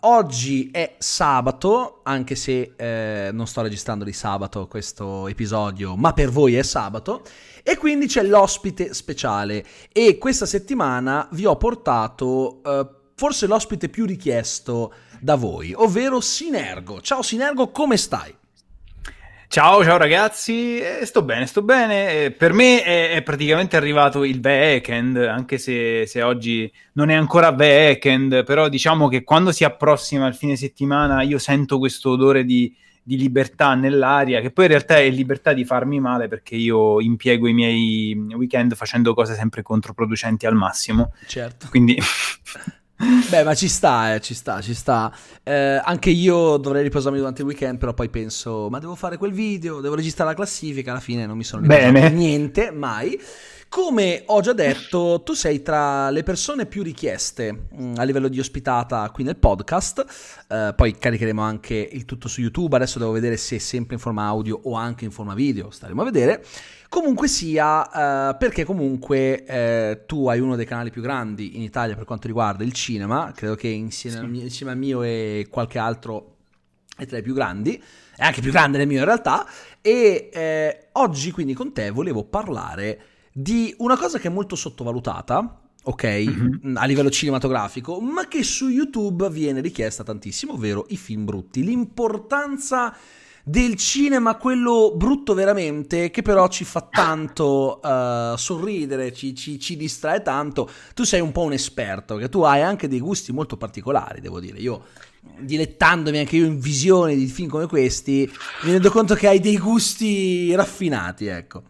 oggi è sabato, anche se eh, non sto registrando di sabato questo episodio, ma per voi è sabato, e quindi c'è l'ospite speciale. E questa settimana vi ho portato eh, forse l'ospite più richiesto da voi, ovvero Sinergo. Ciao Sinergo, come stai? Ciao, ciao ragazzi, eh, sto bene, sto bene. Eh, per me è, è, praticamente arrivato il weekend, anche se, se, oggi non è ancora weekend, però diciamo che quando si approssima il fine settimana io sento questo odore di, di, libertà nell'aria, che poi in realtà è libertà di farmi male perché io impiego i miei weekend facendo cose sempre controproducenti al massimo. Certo. Quindi... Beh, ma ci sta, eh, ci sta, ci sta. Eh, anche io dovrei riposarmi durante il weekend, però poi penso, ma devo fare quel video, devo registrare la classifica, alla fine non mi sono ricordato niente, mai. Come ho già detto, tu sei tra le persone più richieste mh, mm, a livello di ospitata qui nel podcast. Uh, poi caricheremo anche il tutto su YouTube. Adesso devo vedere se è sempre in forma audio o anche in forma video. Staremo a vedere. Comunque sia, uh, perché comunque uh, tu hai uno dei canali più grandi in Italia per quanto riguarda il cinema. Credo che insieme, sì. insieme al mio e qualche altro è tra i più grandi, è anche più grande del mio in realtà. E eh, oggi quindi con te volevo parlare di una cosa che è molto sottovalutata, ok, mm-hmm. a livello cinematografico, ma che su YouTube viene richiesta tantissimo, ovvero i film brutti. L'importanza del cinema, quello brutto veramente, che però ci fa tanto uh, sorridere, ci, ci, ci, distrae tanto. Tu sei un po' un esperto, che tu hai anche dei gusti molto particolari, devo dire. Io, dilettandomi anche io in visioni di film come questi, mi rendo conto che hai dei gusti raffinati, ecco.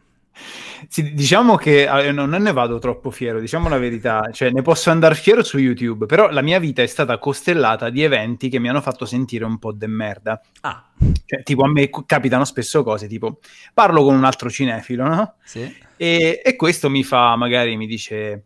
Sì, diciamo che eh, non ne vado troppo fiero, diciamo la verità, cioè ne posso andare fiero su YouTube, però la mia vita è stata costellata di eventi che mi hanno fatto sentire un po' de merda. Ah. Cioè, tipo a me capitano spesso cose, tipo parlo con un altro cinefilo, no? Sì. E, e questo mi fa, magari mi dice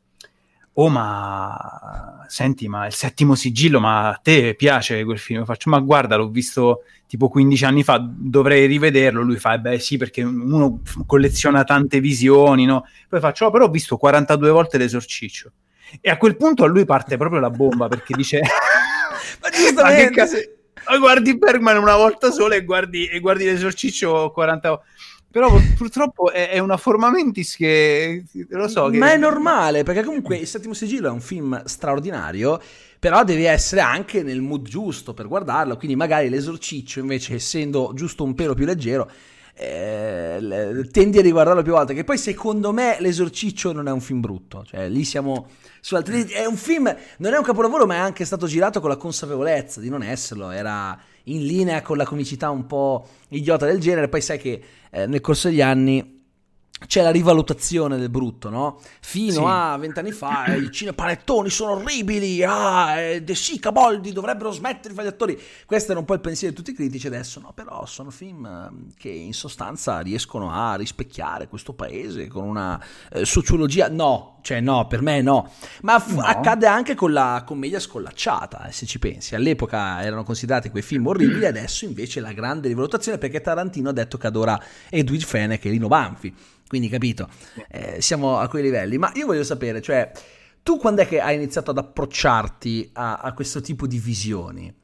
oh ma senti ma il settimo sigillo ma a te piace quel film? faccio ma guarda l'ho visto tipo 15 anni fa dovrei rivederlo lui fa eh beh sì perché uno colleziona tante visioni no? poi faccio oh, però ho visto 42 volte l'esorciccio e a quel punto a lui parte proprio la bomba perché dice ma giustamente ma che ca- guardi Bergman una volta sola e guardi, e guardi l'esorciccio 40 volte però purtroppo è, è, una forma mentis che lo so. Che... Ma è normale, perché comunque Il Settimo Sigillo è un film straordinario, però devi essere anche nel mood giusto per guardarlo. Quindi magari l'esorciccio, invece, essendo giusto un pelo più leggero, eh, tendi a riguardarlo più volte. Che poi, secondo me, l'esorciccio non è un film brutto. Cioè, lì siamo su altri. È un film, non è un capolavoro, ma è anche stato girato con la consapevolezza di non esserlo. Era in linea con la comicità un po' idiota del genere. Poi sai che eh, nel corso degli anni c'è la rivalutazione del brutto, no? Fino sì. a vent'anni fa eh, i cinepanettoni sono orribili, ah, eh, De Sica, Boldi dovrebbero smettere di fare gli attori. Questo era un po' il pensiero di tutti i critici, adesso no, però sono film ehm, che in sostanza riescono a rispecchiare questo paese con una eh, sociologia, no, cioè no, per me no, ma f- no. accade anche con la commedia scollacciata, eh, se ci pensi. All'epoca erano considerati quei film orribili, adesso invece la grande rivalutazione perché Tarantino ha detto che adora Edwin Fenech e Lino Banfi quindi capito, eh, siamo a quei livelli. Ma io voglio sapere, cioè, tu quando è che hai iniziato ad approcciarti a, a questo tipo di visioni?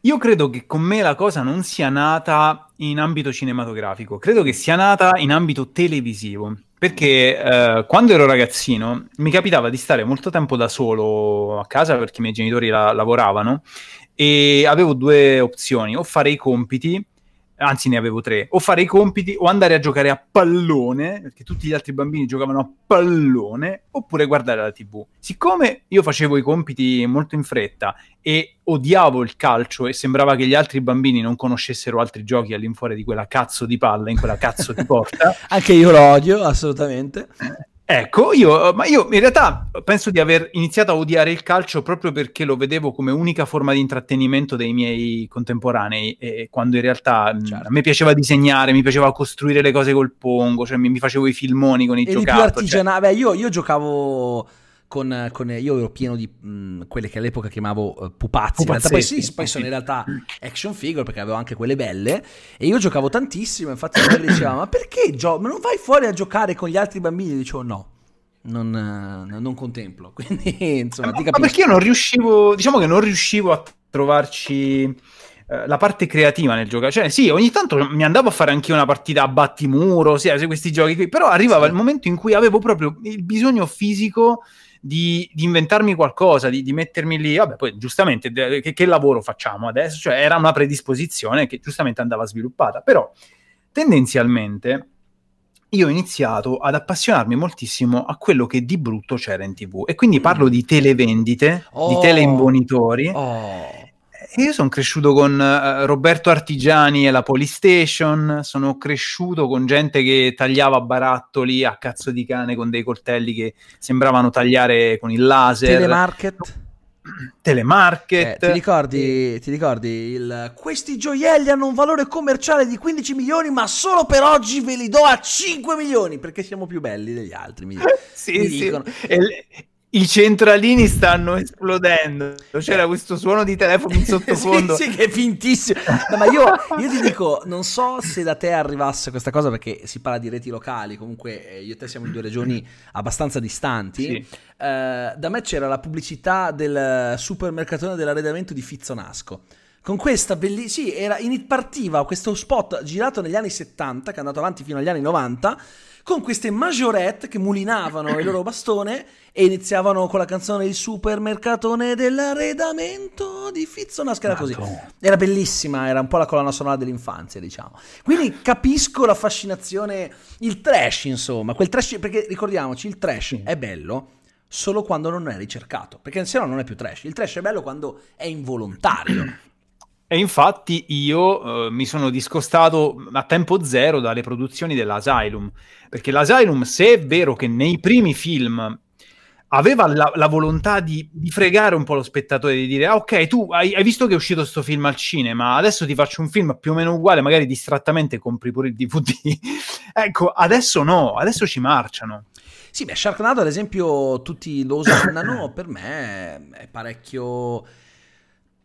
Io credo che con me la cosa non sia nata in ambito cinematografico, credo che sia nata in ambito televisivo. Perché eh, quando ero ragazzino mi capitava di stare molto tempo da solo a casa perché i miei genitori la- lavoravano e avevo due opzioni, o fare i compiti anzi ne avevo tre, o fare i compiti o andare a giocare a pallone, perché tutti gli altri bambini giocavano a pallone, oppure guardare la tv. Siccome io facevo i compiti molto in fretta e odiavo il calcio e sembrava che gli altri bambini non conoscessero altri giochi all'infuori di quella cazzo di palla, in quella cazzo di porta. Anche io lo odio, assolutamente. Ecco, io, ma io in realtà penso di aver iniziato a odiare il calcio proprio perché lo vedevo come unica forma di intrattenimento dei miei contemporanei e quando in realtà certo. a me piaceva disegnare, mi piaceva costruire le cose col pongo, cioè mi, mi facevo i filmoni con i e giocattoli. più artigianale, cioè... io, io giocavo con, con, io ero pieno di mh, quelle che all'epoca chiamavo uh, pupazzi, in realtà poi sì, poi sono in realtà action figure perché avevo anche quelle belle e io giocavo tantissimo, infatti mi diceva ma perché gio- ma non vai fuori a giocare con gli altri bambini? Dicevo no. Non, non contemplo, quindi insomma, ma, ma perché io non riuscivo, diciamo che non riuscivo a trovarci eh, la parte creativa nel giocare. Cioè, sì, ogni tanto mi andavo a fare anche una partita a battimuro, sì, questi giochi qui, però arrivava sì. il momento in cui avevo proprio il bisogno fisico di, di inventarmi qualcosa, di, di, mettermi lì, vabbè, poi giustamente che, che, lavoro facciamo adesso? Cioè era una predisposizione che giustamente andava sviluppata, però tendenzialmente io ho iniziato ad appassionarmi moltissimo a quello che di brutto c'era in tv e quindi parlo di televendite, oh. di teleimbonitori. Oh io sono cresciuto con uh, Roberto Artigiani e la Polystation, sono cresciuto con gente che tagliava barattoli a cazzo di cane con dei coltelli che sembravano tagliare con il laser. Telemarket. Telemarket. Eh, ti, ricordi, ti ricordi il, questi gioielli hanno un valore commerciale di 15 milioni, ma solo per oggi ve li do a 5 milioni perché siamo più belli degli altri. Mi, sì, mi sì. E, i centralini stanno esplodendo. C'era questo suono di telefono in sottofondo. sì, sì, che è fintissimo. No, ma io, io, ti dico, non so se da te arrivasse questa cosa, perché si parla di reti locali. Comunque, eh, io e te siamo in due regioni abbastanza distanti. Sì. Eh, da me c'era la pubblicità del supermercatone dell'arredamento di Fizzonasco. Con questa bellissima. Sì, era, in, partiva questo spot girato negli anni 70, che è andato avanti fino agli anni 90 con queste majorette che mulinavano il loro bastone e iniziavano con la canzone Il supermercatone dell'arredamento di Fizzonasca, era così. Era bellissima, era un po' la colonna sonora dell'infanzia, diciamo. Quindi capisco la fascinazione, il trash, insomma, quel trash, perché ricordiamoci, il trash è bello solo quando non è ricercato, perché se no non è più trash. Il trash è bello quando è involontario. E infatti io eh, mi sono discostato a tempo zero dalle produzioni dell'Asylum, perché l'Asylum, se è vero che nei primi film aveva la, la volontà di, di, fregare un po' lo spettatore, di dire, ah, ok, tu hai, hai visto che è uscito questo film al cinema, adesso ti faccio un film più o meno uguale, magari distrattamente compri pure il DVD. ecco, adesso no, adesso ci marciano. Sì, beh, Sharknado ad esempio tutti lo osannano, per me è parecchio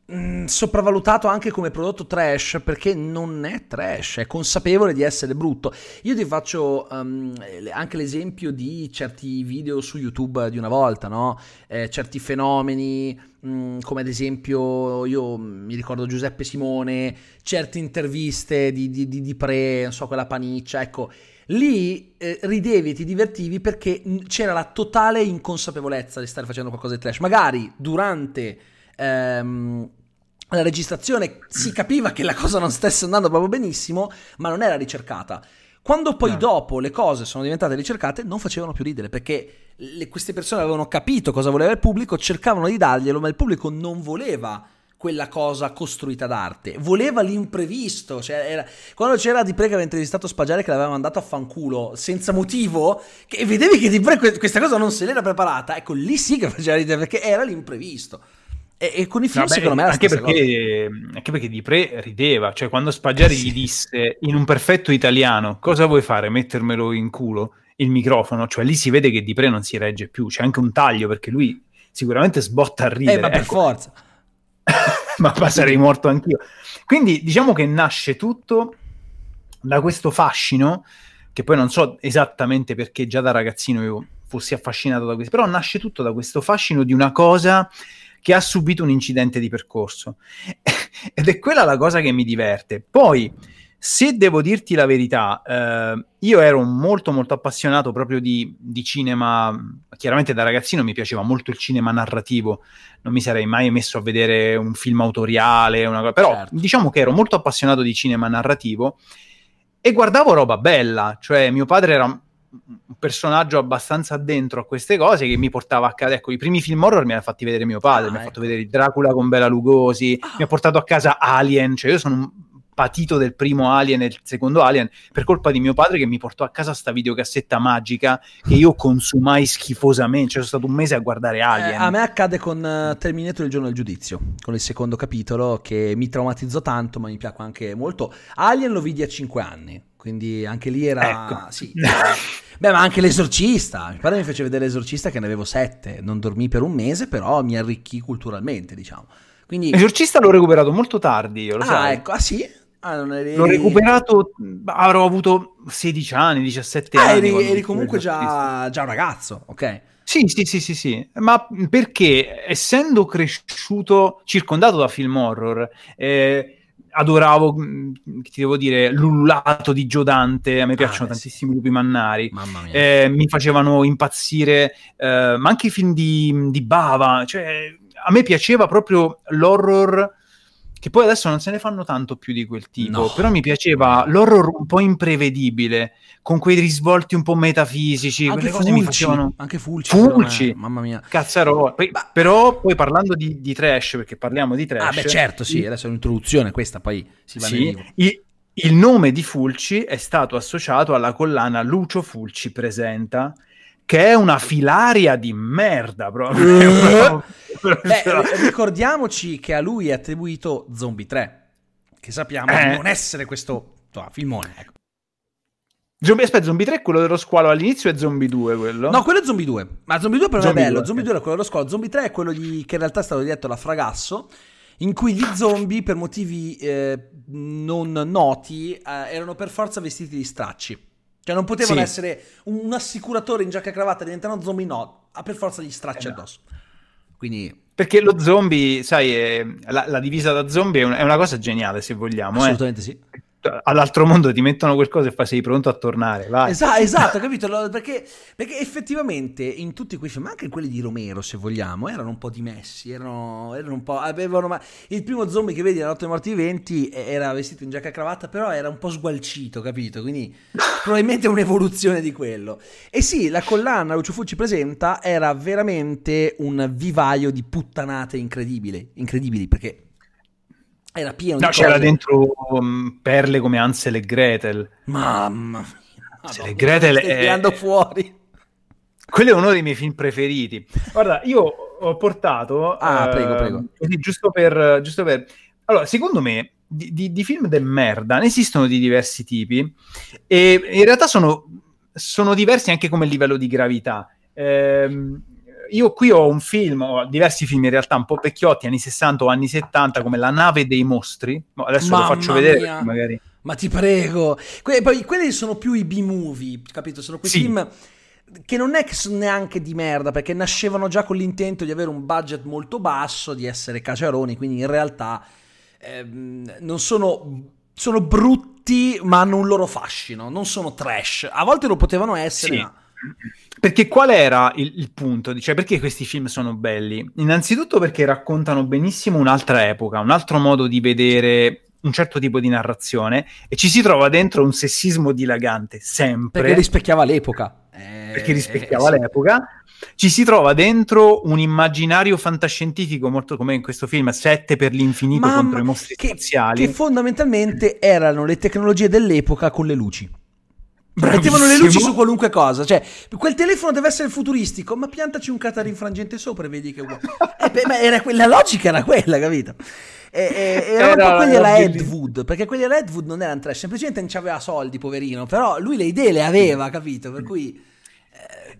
Mm, sopravvalutato anche come prodotto trash perché non è trash, è consapevole di essere brutto. Io ti faccio um, anche l'esempio di certi video su YouTube di una volta, no? Eh, certi fenomeni, mm, come ad esempio io mi ricordo Giuseppe Simone, certe interviste di, di, di, di Pre, non so, quella paniccia, ecco. Lì eh, ridevi e ti divertivi perché c'era la totale inconsapevolezza di stare facendo qualcosa di trash. Magari durante ehm, la registrazione si capiva che la cosa non stesse andando proprio benissimo, ma non era ricercata. Quando poi no. dopo le cose sono diventate ricercate, non facevano più ridere perché le, queste persone avevano capito cosa voleva il pubblico, cercavano di darglielo, ma il pubblico non voleva quella cosa costruita d'arte, voleva l'imprevisto. Cioè era, quando c'era Di Pre che aveva intervistato Spagiare che l'aveva mandato a fanculo senza motivo, che vedevi che Di Pre questa cosa non se l'era preparata, ecco lì sì che faceva ridere perché era l'imprevisto. E, e, con i film, Vabbè, secondo me, è la anche perché, anche perché Di Pre rideva, cioè quando Spaggiari sì. gli disse in un perfetto italiano cosa vuoi fare, mettermelo in culo il microfono, cioè lì si vede che Di Pre non si regge più, c'è anche un taglio perché lui sicuramente sbotta a ridere. Eh, ma per ecco. forza. ma sarei morto anch'io. Quindi diciamo che nasce tutto da questo fascino, che poi non so esattamente perché già da ragazzino io fossi affascinato da questo, però nasce tutto da questo fascino di una cosa che ha subito un incidente di percorso. Ed è quella la cosa che mi diverte. Poi, se devo dirti la verità, eh, io ero molto molto appassionato proprio di, di, cinema, chiaramente da ragazzino mi piaceva molto il cinema narrativo, non mi sarei mai messo a vedere un film autoriale, una, però certo. diciamo che ero molto appassionato di cinema narrativo e guardavo roba bella, cioè mio padre era un personaggio abbastanza dentro a queste cose che mi portava a casa. Ecco, i primi film horror mi ha fatti vedere mio padre, ah, mi ha ecco. fatto vedere Dracula con Bela Lugosi, ah. mi ha portato a casa Alien, cioè io sono un patito del primo Alien e del secondo Alien per colpa di mio padre che mi portò a casa sta videocassetta magica che io consumai schifosamente, cioè sono stato un mese a guardare Alien. Eh, a me accade con uh, Terminator il giorno del giudizio, con il secondo capitolo che mi traumatizzò tanto ma mi piacque anche molto. Alien lo vidi a 5 anni, quindi anche lì era... Ecco. Sì, Beh, ma anche l'esorcista. Mi pare mi fece vedere l'esorcista che ne avevo sette. Non dormì per un mese, però mi arricchì culturalmente, diciamo. Quindi... L'esorcista l'ho recuperato molto tardi, io lo ah, sai. ecco, ah sì? Ah, eri... L'ho recuperato, avrò avuto 16 anni, 17 ah, anni. Eri, eri comunque già, già un ragazzo, ok? Sì, sì, sì, sì, sì, ma perché essendo cresciuto circondato da film horror, eh, adoravo, mm, ti devo dire, l'ullato di Giodante, a me ah, piacciono ah, tantissimo i lupi mannari, eh, mi facevano impazzire, eh, ma anche i film di, di Bava, cioè a me piaceva proprio l'horror che poi adesso non se ne fanno tanto più di quel tipo, no. però mi piaceva l'horror un po' imprevedibile, con quei risvolti un po' metafisici, anche quelle cose Fulci, mi facevano... Anche Fulci. Fulci. Mamma mia. Cazzaro. Poi, Ma... Però poi parlando di, di, trash, perché parliamo di trash... Ah beh certo, sì, adesso è un'introduzione questa, poi si va sì, il, il nome di Fulci è stato associato alla collana Lucio Fulci presenta che è una filaria di merda proprio. Beh, ricordiamoci che a lui è attribuito Zombie 3, che sappiamo eh. non essere questo oh, filmone. Ecco. Zombie, aspetta, Zombie 3 è quello dello squalo all'inizio e Zombie 2 quello? No, quello è Zombie 2. Ma Zombie 2 però zombie è bello. 2, Zombie 2 è quello dello squalo. Zombie 3 è quello di, che in realtà è stato diretto da Fragasso, in cui gli zombie, per motivi eh, non noti, eh, erano per forza vestiti di stracci. Cioè non potevano sì. essere un, assicuratore in giacca e cravatta diventano zombie, no, ha per forza gli stracci eh addosso. Quindi... Perché lo zombie, sai, è, la, la, divisa da zombie è, un, è, una cosa geniale se vogliamo. Eh. Assolutamente eh. sì all'altro mondo ti mettono qualcosa e fai sei pronto a tornare. Vai. Esatto, esatto, capito? Perché, perché, effettivamente in tutti quei film, anche in quelli di Romero, se vogliamo, erano un po' dimessi, erano, erano un po'. Avevano, ma il primo zombie che vedi nella Notte dei Morti Viventi era vestito in giacca e cravatta, però era un po' sgualcito, capito? Quindi probabilmente è un'evoluzione di quello. E sì, la collana Lucio Fucci presenta era veramente un vivaio di puttanate incredibili, incredibili perché era pieno no, di c'era dentro um, perle come Ansel e Gretel. Mamma mia. Ansel e Gretel stai tirando fuori. Quello è uno dei miei film preferiti. Guarda, io ho portato... Ah, uh, prego, prego. Così, giusto per, giusto per... Allora, secondo me, di, di, di, film del merda ne esistono di diversi tipi e in realtà sono, sono diversi anche come livello di gravità. Ehm, io qui ho un film, ho diversi film in realtà un po' vecchiotti, anni 60 o anni 70, come La nave dei mostri. Adesso Mamma lo faccio vedere, magari. Ma ti prego. Que- poi quelli sono più i B-movie, capito? Sono quei sì. film che non è che sono neanche di merda, perché nascevano già con l'intento di avere un budget molto basso, di essere caciaroni, quindi in realtà ehm, non sono sono brutti, ma hanno un loro fascino, non sono trash. A volte lo potevano essere, sì. ma perché qual era il, il, punto? Cioè, perché questi film sono belli? Innanzitutto perché raccontano benissimo un'altra epoca, un altro modo di vedere un certo tipo di narrazione e ci si trova dentro un sessismo dilagante, sempre. Perché rispecchiava l'epoca. Eh, perché rispecchiava eh, l'epoca. Ci si trova dentro un immaginario fantascientifico, molto come in questo film, Sette per l'infinito Mamma, contro i mostri che, spaziali. Che fondamentalmente erano le tecnologie dell'epoca con le luci. Mettevano le luci su qualunque cosa. Cioè, quel telefono deve essere futuristico, ma piantaci un Qatar infrangente sopra e vedi che uguale. eh, beh, ma era que- la logica era quella, capito? E, e, erano era, un po' quelli alla Ed Wood, perché quelli alla Ed Wood non erano trash, semplicemente non aveva soldi, poverino, però lui le idee le aveva, capito? Per cui...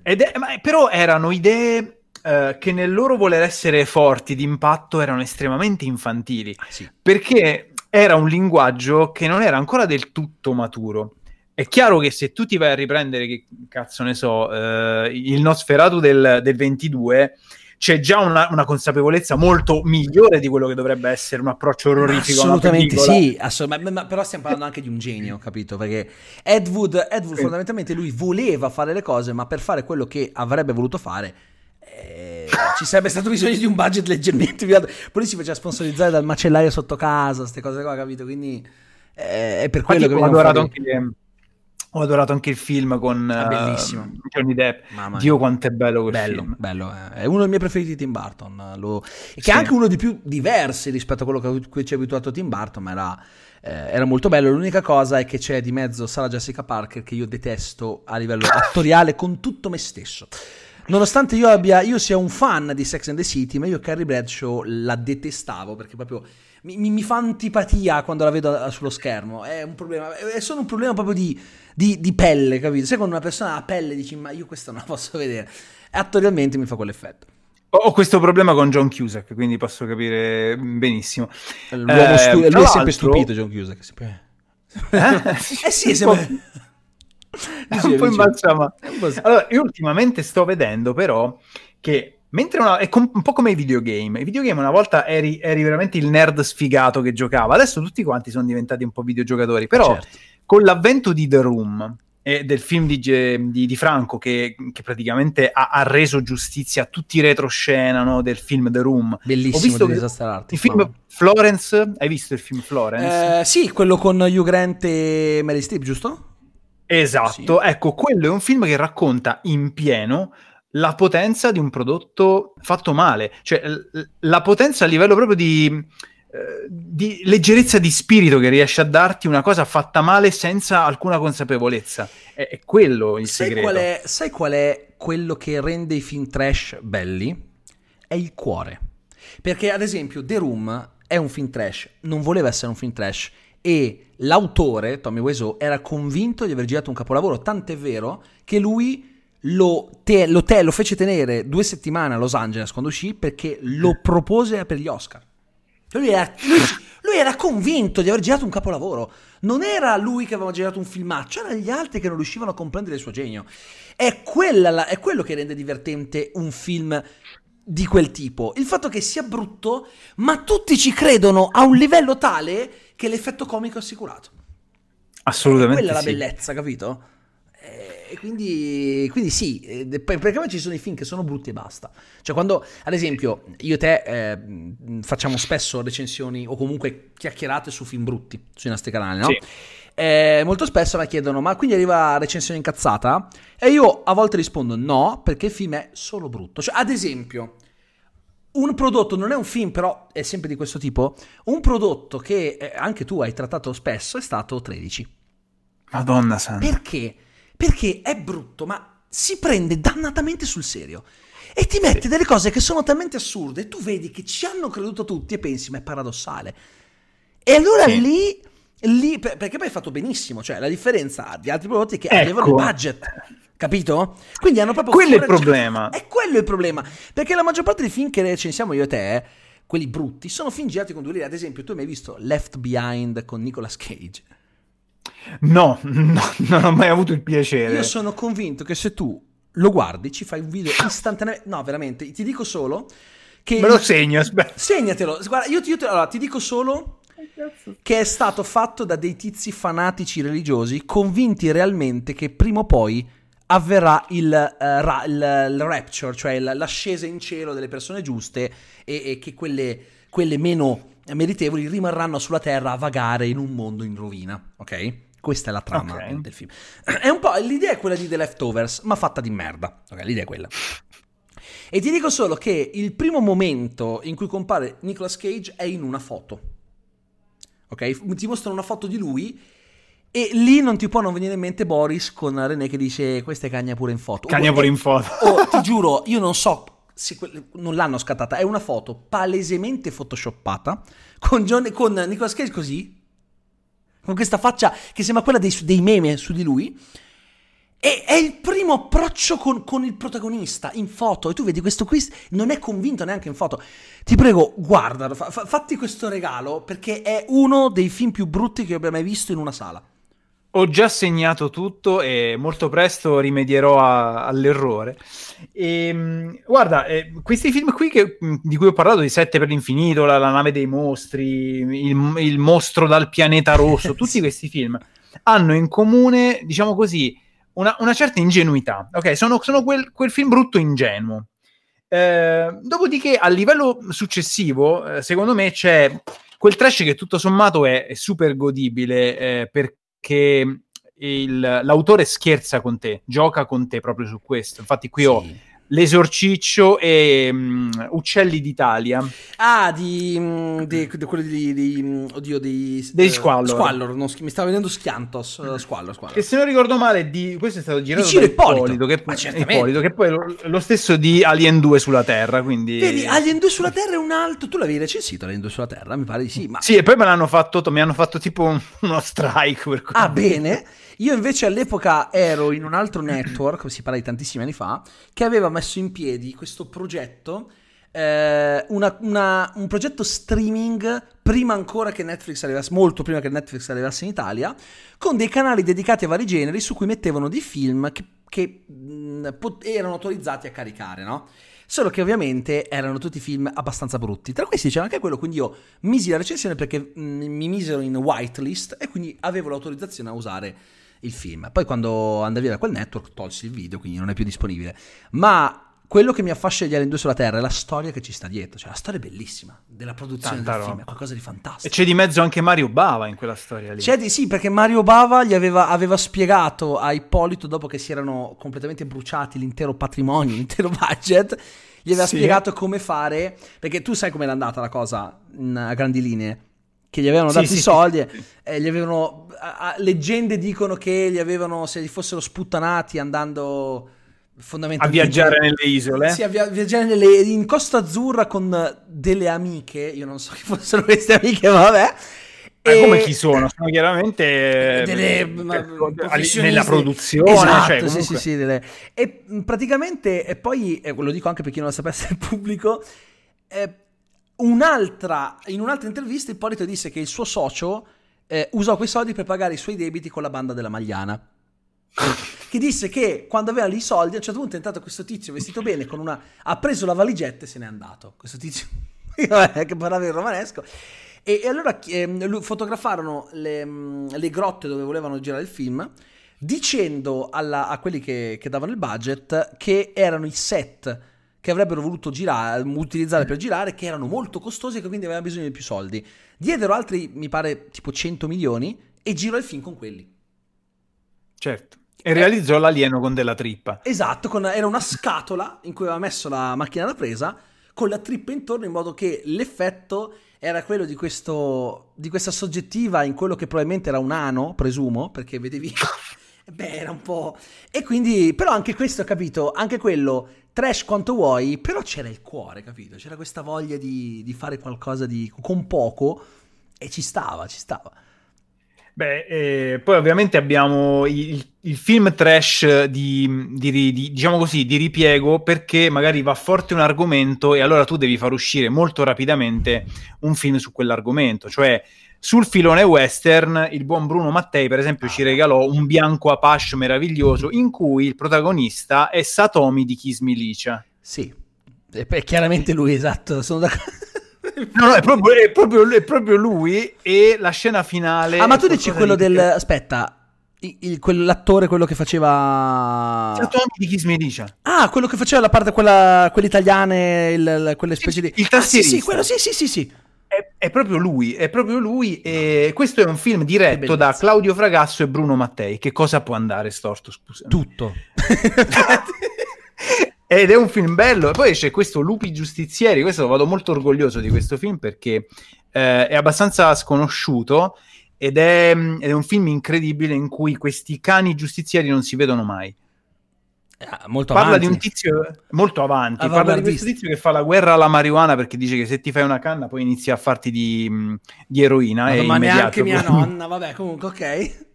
Eh... È, ma, però erano idee eh, che nel loro voler essere forti d'impatto erano estremamente infantili, ah, sì. perché era un linguaggio che non era ancora del tutto maturo è chiaro che se tu ti vai a riprendere, che cazzo ne so, eh, il Nosferatu del, del 22, c'è già una, una, consapevolezza molto migliore di quello che dovrebbe essere un approccio orrorifico. Assolutamente sì, assolutamente, ma, ma, però stiamo parlando anche di un genio, capito? Perché Ed Wood, Ed Wood sì. fondamentalmente lui voleva fare le cose, ma per fare quello che avrebbe voluto fare eh, ci sarebbe stato bisogno di un budget leggermente più alto. Poi si faceva sponsorizzare dal macellaio sotto casa, queste cose qua, capito? Quindi eh, è per quello Infatti, che ho adorato anche Ho adorato anche il film con uh, Johnny Depp. Dio, quanto è bello quel bello, film. Bello, eh. è uno dei miei preferiti di Tim Burton. Lo... Che sì. è anche uno dei più diversi rispetto a quello a cui ci è abituato Tim Burton, ma era, eh, era, molto bello. L'unica cosa è che c'è di mezzo Sarah Jessica Parker che io detesto a livello attoriale con tutto me stesso. Nonostante io, abbia, io sia un fan di Sex and the City, ma io Carrie Bradshaw la detestavo perché proprio mi, mi, mi fa antipatia quando la vedo sullo schermo. È un problema, è solo un problema proprio di di, di pelle, capito? Sai quando una persona ha pelle dici ma io questa non la posso vedere. E attorialmente mi fa quell'effetto. Ho questo problema con John Cusack, quindi posso capire benissimo. L'uomo eh, stu- lui è sempre stupito, John Cusack. Sempre... Eh? eh sì, è sempre... È un po' imbalsama. Allora, io ultimamente sto vedendo però che mentre una, è com- un po' come i videogame. I videogame una volta eri, eri, veramente il nerd sfigato che giocava, adesso tutti quanti sono diventati un po' videogiocatori, però certo con l'avvento di The Room e del film di, di, di Franco che, che praticamente ha, ha, reso giustizia a tutti i retroscena no, del film The Room. Bellissimo, Ho visto di Disaster Artist. Il film Florence, hai visto il film Florence? Eh, sì, quello con Hugh Grant e Mary Streep, giusto? Esatto, sì. ecco, quello è un film che racconta in pieno la potenza di un prodotto fatto male, cioè la potenza a livello proprio di di leggerezza di spirito che riesce a darti una cosa fatta male senza alcuna consapevolezza. È, è quello il sai segreto. Qual è, sai qual è quello che rende i film trash belli? È il cuore. Perché, ad esempio, The Room è un film trash, non voleva essere un film trash e l'autore, Tommy Wiseau, era convinto di aver girato un capolavoro, tant'è vero che lui lo, te, lo, te, lo fece tenere due settimane a Los Angeles quando uscì perché lo propose per gli Oscar. Lui era, lui, lui era, convinto di aver girato un capolavoro. Non era lui che aveva girato un filmaccio, erano gli altri che non riuscivano a comprendere il suo genio. È, quella, è quello che rende divertente un film di quel tipo. Il fatto che sia brutto, ma tutti ci credono a un livello tale che l'effetto comico è assicurato. Assolutamente. È quella è la bellezza, capito? E quindi, quindi sì, eh, perché ci sono i film che sono brutti e basta. Cioè quando, ad esempio, io e te eh, facciamo spesso recensioni o comunque chiacchierate su film brutti sui nostri canali, no? Sì. Eh, molto spesso mi chiedono, ma quindi arriva recensione incazzata? E io a volte rispondo no, perché il film è solo brutto. Cioè, ad esempio, un prodotto non è un film, però è sempre di questo tipo. Un prodotto che eh, anche tu hai trattato spesso è stato 13. Madonna santa. Perché? Perché è brutto, ma si prende dannatamente sul serio. E ti mette sì. delle cose che sono talmente assurde, e tu vedi che ci hanno creduto tutti e pensi, ma è paradossale. E allora sì. lì, lì, perché poi hai fatto benissimo, cioè la differenza di altri prodotti è che ecco. avevano il budget. Capito? Quindi hanno proprio. Quello è il problema. È quello il problema. Perché la maggior parte dei film che recensiamo io e te, quelli brutti, sono film girati con due lire. Ad esempio, tu hai mai visto Left Behind con Nicolas Cage? No, no, non ho mai avuto il piacere. Io sono convinto che se tu lo guardi, ci fai un video istantaneamente. No, veramente, ti dico solo che. Me lo segno, aspetta. Segnatelo. Guarda, io, io te, allora, ti dico solo che è stato fatto da dei tizi fanatici religiosi convinti realmente che prima o poi avverrà il, uh, ra- il, il rapture, cioè l'ascesa in cielo delle persone giuste e, e che quelle, quelle meno meritevoli rimarranno sulla terra a vagare in un mondo in rovina, ok? Questa è la trama okay. del film. È un po', l'idea è quella di The Leftovers, ma fatta di merda. Ok, l'idea è quella. E ti dico solo che il primo momento in cui compare Nicolas Cage è in una foto. Ok? Ti mostrano una foto di lui e lì non ti può non venire in mente Boris con René che dice questa è cagna pure in foto. Cagna pure in foto. Oh, ti giuro, io non so non l'hanno scattata, è una foto palesemente photoshoppata con, John, con Nicolas Cage così con questa faccia che sembra quella dei, dei meme su di lui. E è il primo approccio con, con, il protagonista in foto. E tu vedi questo qui, non è convinto neanche in foto. Ti prego, guardalo, fa, fatti questo regalo perché è uno dei film più brutti che abbia mai visto in una sala. Ho già segnato tutto e molto presto rimedierò a, all'errore. E, ehm, guarda, eh, questi film qui che, di cui ho parlato, di Sette per l'infinito, la, la nave dei mostri, il, il, mostro dal pianeta rosso, tutti questi film hanno in comune, diciamo così, una, una certa ingenuità. Ok, sono, sono quel, quel, film brutto ingenuo. Eh, dopodiché, a livello successivo, eh, secondo me c'è quel trash che tutto sommato è, è super godibile eh, perché il, l'autore scherza con te, gioca con te proprio su questo. Infatti qui sì. ho L'esorciccio e um, Uccelli d'Italia. Ah, di, um, di, di quelli di, di, oddio, di, dei Squallor. Squallor non, mi stava vedendo Schiantos. Uh, Squallor, Squallor. Che se non ricordo male, di, questo è stato girato da Ippolito, che, Ippolito, che poi è lo, lo, stesso di Alien 2 sulla Terra. Quindi... Vedi, Alien 2 sulla Terra è un altro. Tu l'avevi recensito Alien 2 sulla Terra? Mi pare di sì. Ma... Sì, e poi me l'hanno fatto, mi hanno fatto tipo uno strike. Ah, bene. Io invece all'epoca ero in un altro network, si parla di tantissimi anni fa, che aveva messo in piedi questo progetto, eh, una, una, un progetto streaming prima ancora che Netflix arrivasse, molto prima che Netflix arrivasse in Italia, con dei canali dedicati a vari generi su cui mettevano dei film che, che mh, pot- erano autorizzati a caricare, no? Solo che ovviamente erano tutti film abbastanza brutti. Tra questi c'era anche quello, quindi io misi la recensione perché mh, mi misero in whitelist e quindi avevo l'autorizzazione a usare il film. Poi quando andavi da quel network tolsi il video, quindi non è più disponibile. Ma quello che mi affascina di Alien 2 sulla Terra è la storia che ci sta dietro, cioè la storia è bellissima della produzione Tanta del roba. film, è qualcosa di fantastico. E c'è di mezzo anche Mario Bava in quella storia lì. C'è di sì, perché Mario Bava gli aveva, aveva spiegato a Ippolito dopo che si erano completamente bruciati l'intero patrimonio, l'intero budget, gli aveva sì. spiegato come fare, perché tu sai com'era andata la cosa a grandi linee che gli avevano dato sì, i soldi, sì, eh, gli avevano, a, a, leggende dicono che gli avevano, se gli fossero sputtanati andando fondamentalmente... A viaggiare nelle isole? Sì, a via- viaggiare nelle, in Costa Azzurra con delle amiche, io non so chi fossero queste amiche, ma vabbè. E... come chi sono? Sono chiaramente delle, eh, nella produzione. Esatto, cioè, comunque... sì, sì, sì. Delle... E praticamente, e poi, e lo dico anche per chi non lo sapesse il pubblico, eh, Un'altra, in un'altra intervista Ippolito disse che il suo socio eh, usò quei soldi per pagare i suoi debiti con la banda della Magliana. che disse che quando aveva lì i soldi, a un certo punto è entrato questo tizio vestito bene, una, ha preso la valigetta e se n'è andato. Questo tizio che parlava in romanesco. E, e allora eh, fotografarono le, mm, le, grotte dove volevano girare il film, dicendo alla, a quelli che, che davano il budget che erano i set che avrebbero voluto girare, utilizzare per girare, che erano molto costosi e che quindi avevano bisogno di più soldi. Diedero altri, mi pare, tipo 100 milioni e girò il film con quelli. Certo. E realizzò l'alieno con della trippa. Esatto, con, era una scatola in cui aveva messo la macchina da presa con la trippa intorno in modo che l'effetto era quello di, questo, di questa soggettiva in quello che probabilmente era un ano, presumo, perché vedevi... Beh, era un po'... E quindi, però anche questo, capito, anche quello trash quanto vuoi, però c'era il cuore, capito? C'era questa voglia di, di fare qualcosa di, con poco e ci stava, ci stava. Beh, eh, poi ovviamente abbiamo il, il film trash di, di, di, diciamo così, di ripiego perché magari va forte un argomento e allora tu devi far uscire molto rapidamente un film su quell'argomento, cioè sul filone western, il buon Bruno Mattei, per esempio, ci regalò un bianco Apache meraviglioso in cui il protagonista è Satomi di Kiss Milicia. Sì, è chiaramente lui, esatto, sono d'accordo. No, no, è proprio, è, proprio, è proprio, lui e la scena finale... Ah, ma tu dici quello del... Aspetta, il, il, quell'attore, quello che faceva... Satomi di Kiss Milicia. Ah, quello che faceva la parte, quella, quelle italiane, il, quelle specie di... Il tastierista. Ah, sì, sì, quello, sì, sì, sì, sì. È, è, proprio lui, è proprio lui. E questo è un film diretto da Claudio Fragasso e Bruno Mattei. Che cosa può andare storto? Scusa. Tutto. Ed è un film bello. E poi c'è questo Lupi Giustizieri. Questo vado molto orgoglioso di questo film perché eh, è abbastanza sconosciuto. Ed è, ed è un film incredibile in cui questi cani giustizieri non si vedono mai. Ah, molto parla avanti. di un tizio molto avanti. Ah, parla di questo tizio che fa la guerra alla marijuana perché dice che se ti fai una canna poi inizi a farti di, di eroina. Ma, ma neanche mia nonna, vabbè, comunque, ok.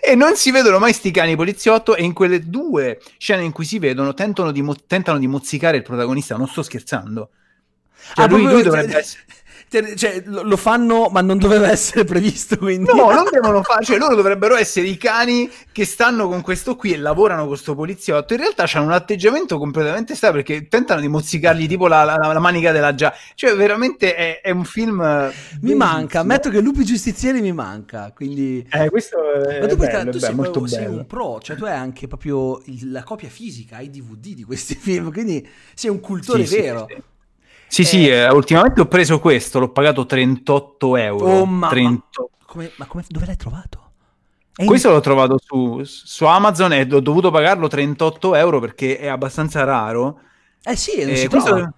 E non si vedono mai sti cani poliziotto. E in quelle due scene in cui si vedono, tentano di, mo- tentano di mozzicare il protagonista. Non sto scherzando. Cioè, ah, lui, lui dovrebbe essere cioè, lo fanno, ma non doveva essere previsto. Quindi. No, non devono fare, cioè loro dovrebbero essere i cani che stanno con questo qui e lavorano con questo poliziotto. In realtà hanno un atteggiamento completamente strano perché tentano di mozzicargli tipo la, la, la manica della già. Cioè, veramente è, è un film. Mi bellissimo. manca, ammetto che Lupi Giustizieri mi manca. Quindi, eh, questo è, ma tu, bello, tu sei, molto sei bello. un pro, cioè tu hai anche proprio il, la copia fisica, hai DVD di questi film, quindi sei un cultore sì, vero. Sì, sì. Sì, eh, sì, eh, ultimamente ho preso questo, l'ho pagato 38 euro. Oh, ma, 30... ma, come, ma come, dove l'hai trovato? E Questo in... l'ho trovato su, su, Amazon e ho dovuto pagarlo 38 euro perché è abbastanza raro. Eh sì, non si questo... trova.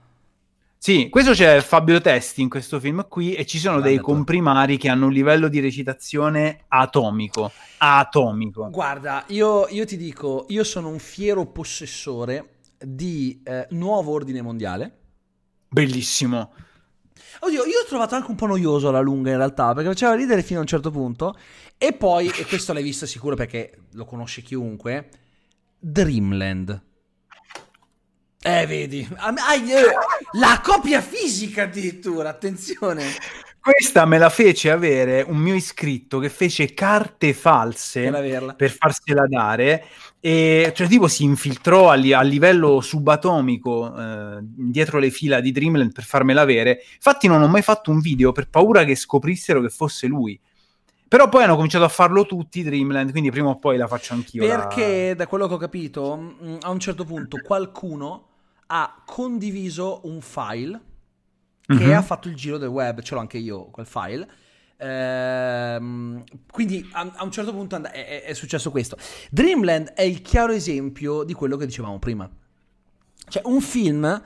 Sì, questo c'è Fabio Testi in questo film qui e ci sono Guarda dei comprimari che hanno un livello di recitazione atomico. Atomico. Guarda, io, io ti dico, io sono un fiero possessore di eh, Nuovo Ordine Mondiale. Bellissimo. Oddio, io ho trovato anche un po' noioso alla lunga in realtà, perché faceva ridere fino a un certo punto. E poi, e questo l'hai visto sicuro perché lo conosce chiunque, Dreamland. Eh, vedi, ah, la copia fisica addirittura, attenzione. Questa me la fece avere un mio iscritto che fece carte false per, per farsela dare e cioè tipo si infiltrò a, li- a livello subatomico eh, dietro le fila di Dreamland per farmela avere. Infatti non ho mai fatto un video per paura che scoprissero che fosse lui. Però poi hanno cominciato a farlo tutti Dreamland, quindi prima o poi la faccio anch'io. Perché la... da quello che ho capito, mm, a un certo punto qualcuno ha condiviso un file che mm-hmm. ha fatto il giro del web, ce l'ho anche io quel file. Ehm, quindi a, a, un certo punto and- è, è, successo questo. Dreamland è il chiaro esempio di quello che dicevamo prima. Cioè un film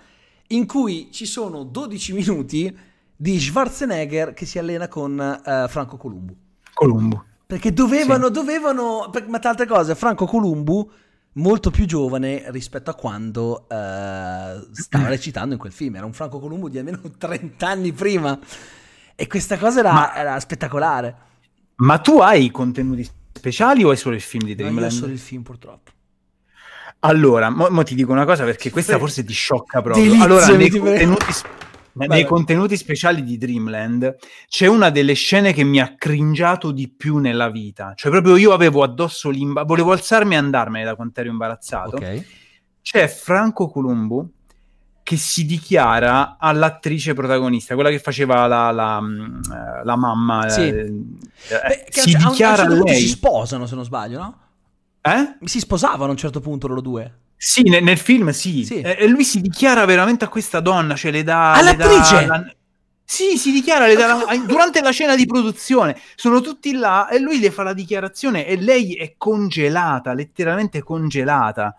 in cui ci sono 12 minuti di Schwarzenegger che si allena con uh, Franco Columbu. Columbu. Perché dovevano, sì. dovevano, per, ma tante cose, Franco Columbu molto più giovane rispetto a quando uh, stava recitando in quel film. Era un Franco Columbo di almeno 30 anni prima. E questa cosa era, ma, era spettacolare. Ma tu hai contenuti speciali o hai solo il film di Dreamland? No, io ho solo il film purtroppo. Allora, mo, mo ti dico una cosa perché questa forse ti sciocca proprio. Delizia, allora, nei contenuti, nei contenuti, speciali di Dreamland c'è una delle scene che mi ha cringiato di più nella vita. Cioè, proprio io avevo addosso l'imbarazzo, volevo alzarmi e andarmene da quanto ero imbarazzato. Okay. C'è Franco Columbu che si dichiara all'attrice protagonista, quella che faceva la, la, mm, la mamma. Sì. Eh, Beh, si dichiara a un certo lei. Si sposano, se non sbaglio, no? Eh? Si sposavano a un certo punto loro due. Sì, nel, nel film sì. sì. E, e, lui si dichiara veramente a questa donna, cioè le dà... All'attrice? Le dà, la... Sì, si dichiara le dà, la... durante la scena di produzione. Sono tutti là e lui le fa la dichiarazione e lei è congelata, letteralmente congelata.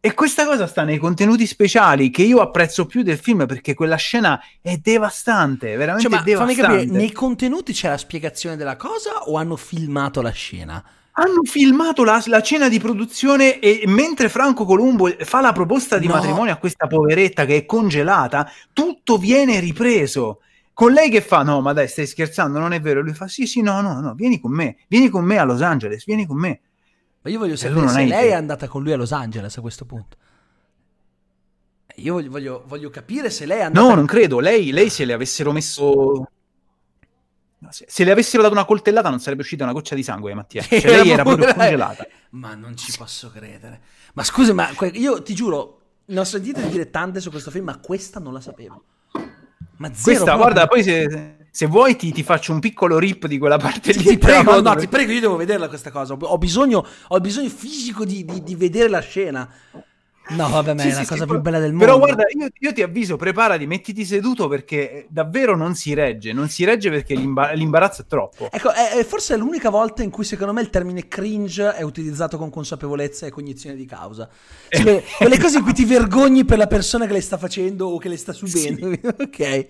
E questa cosa sta nei contenuti speciali che io apprezzo più del film perché quella scena è devastante, veramente cioè, ma devastante. Fammi capire, nei contenuti c'è la spiegazione della cosa o hanno filmato la scena? Hanno filmato la, la, cena di produzione e mentre Franco Columbo fa la proposta di no. matrimonio a questa poveretta che è congelata, tutto viene ripreso. Con lei che fa, no, ma dai, stai scherzando, non è vero. Lui fa, sì, sì, no, no, no, vieni con me, vieni con me a Los Angeles, vieni con me. Ma io voglio sapere se lei è andata con lui a Los Angeles a questo punto. Io voglio, voglio, voglio capire se lei è andata... No, non credo, lei, lei se le avessero messo se le avessero dato una coltellata non sarebbe uscita una goccia di sangue, Mattia. Cioè, lei era proprio congelata. Ma non ci posso credere. Ma scusi, ma io ti giuro, ne ho sentito dire tante su questo film, ma questa non la sapevo. Ma zero Questa, proprio. guarda, poi se, se vuoi ti, ti, faccio un piccolo rip di quella parte sì, lì. Ti prego, no, ti prego, io devo vederla questa cosa. Ho bisogno, ho bisogno fisico di, di, di vedere la scena. No, vabbè, ma sì, è la sì, cosa sì, più bella del mondo. Però guarda, io, io, ti avviso, preparati, mettiti seduto perché davvero non si regge. Non si regge perché l'imba- l'imbarazzo è troppo. Ecco, è, è, forse è l'unica volta in cui secondo me il termine cringe è utilizzato con consapevolezza e cognizione di causa. Cioè, quelle cose in cui ti vergogni per la persona che le sta facendo o che le sta subendo. ok.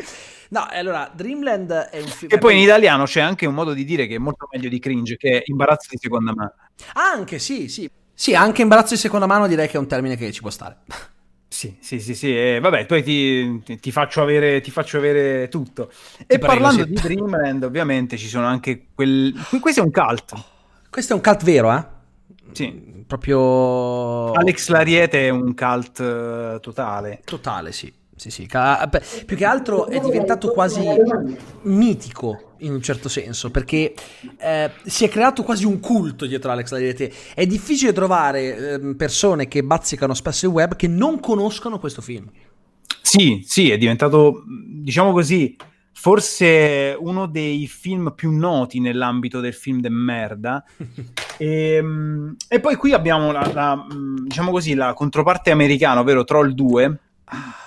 No, allora, Dreamland è un film... E poi in italiano c'è anche un modo di dire che è molto meglio di cringe, che è imbarazzo di seconda mano. Anche, sì, sì. Sì, anche imbarazzo di seconda mano direi che è un termine che ci può stare. Sì, sì, sì, sì. E vabbè, poi ti, ti, faccio avere, ti, faccio avere, tutto. E prego, parlando sì. di Dreamland, ovviamente ci sono anche quel... Questo è un cult. Questo è un cult vero, eh? Sì. Proprio... Alex Lariete è un cult uh, totale. Totale, sì. Sì, sì, più che altro è diventato quasi mitico in un certo senso, perché eh, si è creato quasi un culto dietro Alex Lariete. È difficile trovare eh, persone che bazzicano spesso il web che non conoscono questo film. Sì, sì, è diventato, diciamo così, forse uno dei film più noti nell'ambito del film de merda. e, ehm, e, poi qui abbiamo la, la, diciamo così, la controparte americana, ovvero Troll 2. Ah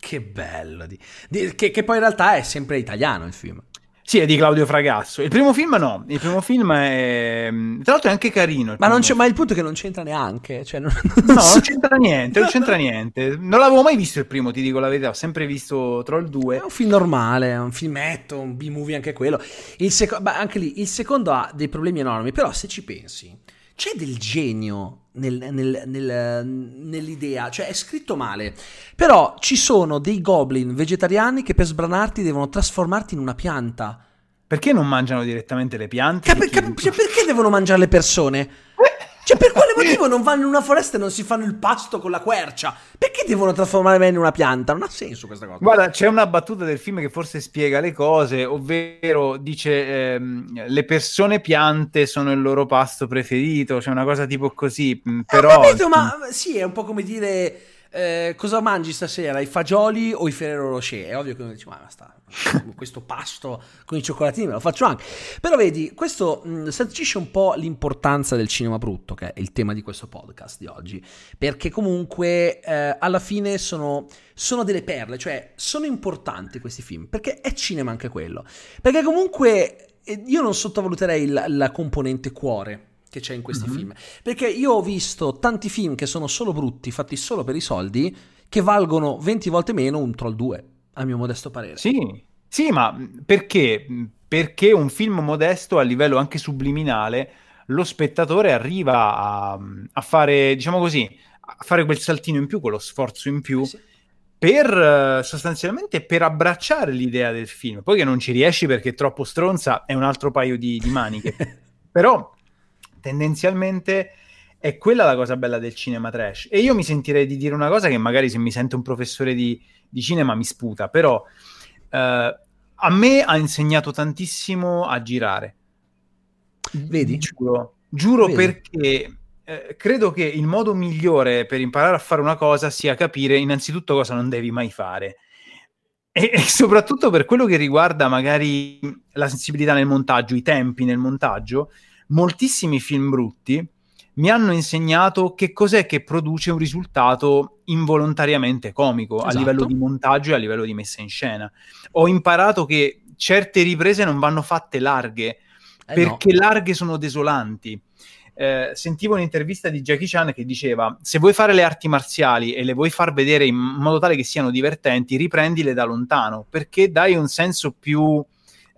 che bello. Di, di, che, che, poi in realtà è sempre italiano il film. Sì, è di Claudio Fragasso. Il primo film no, il primo film è... Tra l'altro è anche carino. Ma, ma, il punto è che non c'entra neanche. Cioè non... no, non c'entra niente, non c'entra niente. Non l'avevo mai visto il primo, ti dico la verità. Ho sempre visto Troll 2. È un film normale, è un filmetto, un B-movie anche quello. Il seco... Anche lì, il secondo ha dei problemi enormi, però se ci pensi, c'è del genio nel, nel, nel, nell'idea, cioè è scritto male, però ci sono dei goblin vegetariani che per sbranarti devono trasformarti in una pianta. Perché non mangiano direttamente le piante? Cap- cap- cioè, perché devono mangiare le persone? Cioè, per quale motivo non vanno in una foresta e non si fanno il pasto con la quercia? Perché devono trasformare me in una pianta? Non ha senso questa cosa. Guarda, c'è una battuta del film che forse spiega le cose, ovvero dice ehm, le persone piante sono il loro pasto preferito, c'è una cosa tipo così, mm, però... Eh, capito, ma sì, è un po' come dire... Eh, cosa mangi stasera? I fagioli o i Ferrero Rocher? È ovvio che uno dice, ma basta, questo pasto con i cioccolatini me lo faccio anche. Però vedi, questo mh, sancisce un po' l'importanza del cinema brutto, che è il tema di questo podcast di oggi, perché comunque eh, alla fine sono, sono delle perle, cioè sono importanti questi film, perché è cinema anche quello. Perché comunque eh, io non sottovaluterei la, la componente cuore che c'è in questi mm-hmm. film. Perché io ho visto tanti film che sono solo brutti, fatti solo per i soldi, che valgono 20 volte meno un Troll 2 a mio modesto parere. Sì, sì, ma perché? Perché un film modesto a livello anche subliminale, lo spettatore arriva a, a fare, diciamo così, a fare quel saltino in più, quello sforzo in più. Sì. Per sostanzialmente per abbracciare l'idea del film, poi che non ci riesci perché è troppo stronza, è un altro paio di, di maniche. Però tendenzialmente è quella la cosa bella del cinema trash. E io mi sentirei di dire una cosa che magari se mi sente un professore di, di cinema mi sputa, però eh, a me ha insegnato tantissimo a girare. Vedi? Giuro, giuro Vedi. perché eh, credo che il modo migliore per imparare a fare una cosa sia capire innanzitutto cosa non devi mai fare. E, e, soprattutto per quello che riguarda magari la sensibilità nel montaggio, i tempi nel montaggio, moltissimi film brutti mi hanno insegnato che cos'è che produce un risultato involontariamente comico esatto. a livello di montaggio e a livello di messa in scena. Ho imparato che certe riprese non vanno fatte larghe eh perché no. larghe sono desolanti. Eh, sentivo un'intervista di Jackie Chan che diceva: Se vuoi fare le arti marziali e le vuoi far vedere in modo tale che siano divertenti, riprendile da lontano perché dai un senso più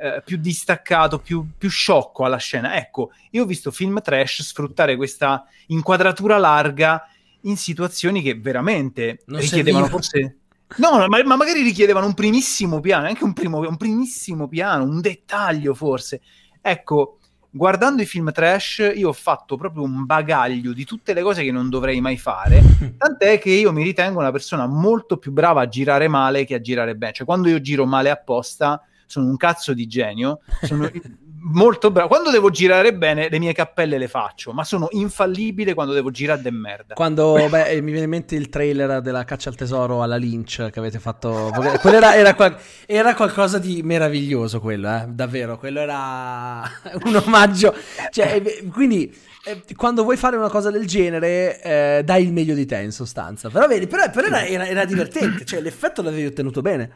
eh, più distaccato, più, più, sciocco alla scena. Ecco, io ho visto film trash sfruttare questa inquadratura larga in situazioni che veramente non richiedevano forse... No, ma, ma, magari richiedevano un primissimo piano, anche un, primo, un primissimo piano, un dettaglio forse. Ecco, guardando i film trash io ho fatto proprio un bagaglio di tutte le cose che non dovrei mai fare, tant'è che io mi ritengo una persona molto più brava a girare male che a girare bene. Cioè, quando io giro male apposta, sono un cazzo di genio, sono molto bravo. Quando devo girare bene, le mie cappelle le faccio, ma sono infallibile quando devo girare de merda. Quando beh, mi viene in mente il trailer della caccia al tesoro alla Lynch che avete fatto. quello era, era, qual- era, qualcosa di meraviglioso, quello, eh? davvero. Quello era un omaggio. Cioè, quindi. Eh, quando vuoi fare una cosa del genere, eh, dai il meglio di te, in sostanza. Però vedi, però, però era, era, era divertente, cioè l'effetto l'avevi ottenuto bene.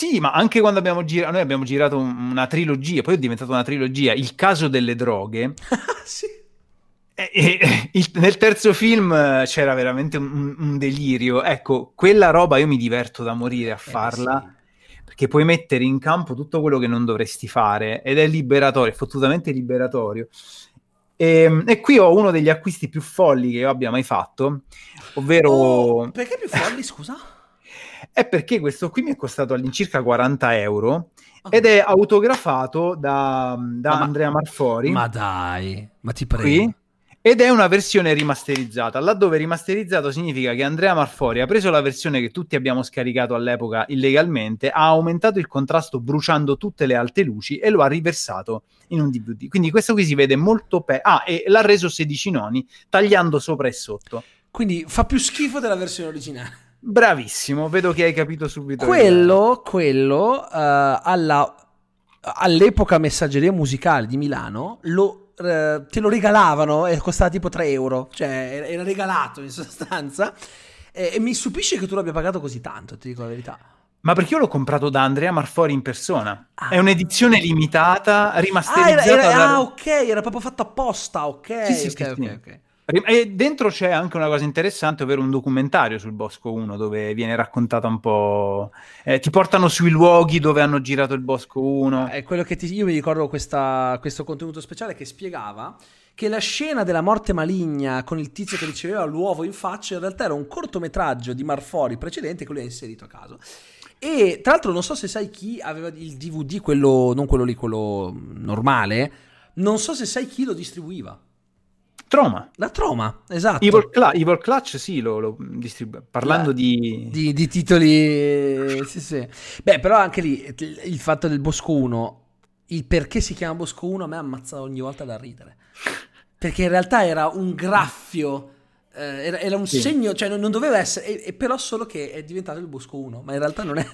Sì, ma anche quando abbiamo girato, noi abbiamo girato una trilogia, poi è diventata una trilogia, Il caso delle droghe. sì. E, e, il, nel terzo film c'era veramente un, un, delirio. Ecco, quella roba io mi diverto da morire a eh, farla. Sì. Perché puoi mettere in campo tutto quello che non dovresti fare ed è liberatorio, è fottutamente liberatorio. E, ehm, e, qui ho uno degli acquisti più folli che io abbia mai fatto, ovvero... Oh, perché più folli, scusa? È perché questo qui mi è costato all'incirca 40 euro ed è autografato da, da ma, Andrea Marfori. Ma dai, ma ti prego. Qui, ed è una versione rimasterizzata. Laddove rimasterizzato significa che Andrea Marfori ha preso la versione che tutti abbiamo scaricato all'epoca illegalmente, ha aumentato il contrasto bruciando tutte le alte luci e lo ha riversato in un DVD. Quindi questo qui si vede molto pe- Ah, e l'ha reso 16 noni tagliando sopra e sotto. Quindi fa più schifo della versione originale. Bravissimo, vedo che hai capito subito. Quello, quello uh, alla, all'epoca messaggeria musicale di Milano lo, uh, te lo regalavano e costava tipo 3 euro, cioè era regalato in sostanza. E, e mi stupisce che tu l'abbia pagato così tanto, ti dico la verità. Ma perché io l'ho comprato da Andrea Marfori in persona. Ah. È un'edizione limitata, rimasterizzata. Ah, era, era, da... ah, ok, era proprio fatto apposta, ok. Sì, sì, okay, sì, okay, okay. E dentro c'è anche una cosa interessante, ovvero un documentario sul Bosco 1 dove viene raccontata un po'. Eh, ti portano sui luoghi dove hanno girato il Bosco 1. È quello che ti... io mi ricordo questa, questo contenuto speciale che spiegava che la scena della morte maligna con il tizio che riceveva l'uovo in faccia in realtà era un cortometraggio di Marfori precedente che lui ha inserito a caso. E tra l'altro non so se sai chi aveva il DVD, quello, non quello lì, quello normale, non so se sai chi lo distribuiva. Troma. La Troma, esatto. Evil, Cla- Evil Clutch, sì, lo, lo distribu- parlando La, di... di... di... titoli... sì, sì. Beh, però anche lì, il fatto del Bosco 1, il perché si chiama Bosco 1 a me ammazza ogni volta da ridere. Perché in realtà era un graffio... Eh, era, era, un sì. segno, cioè non, non doveva essere, e, e però solo che è diventato il Bosco 1, ma in realtà non è.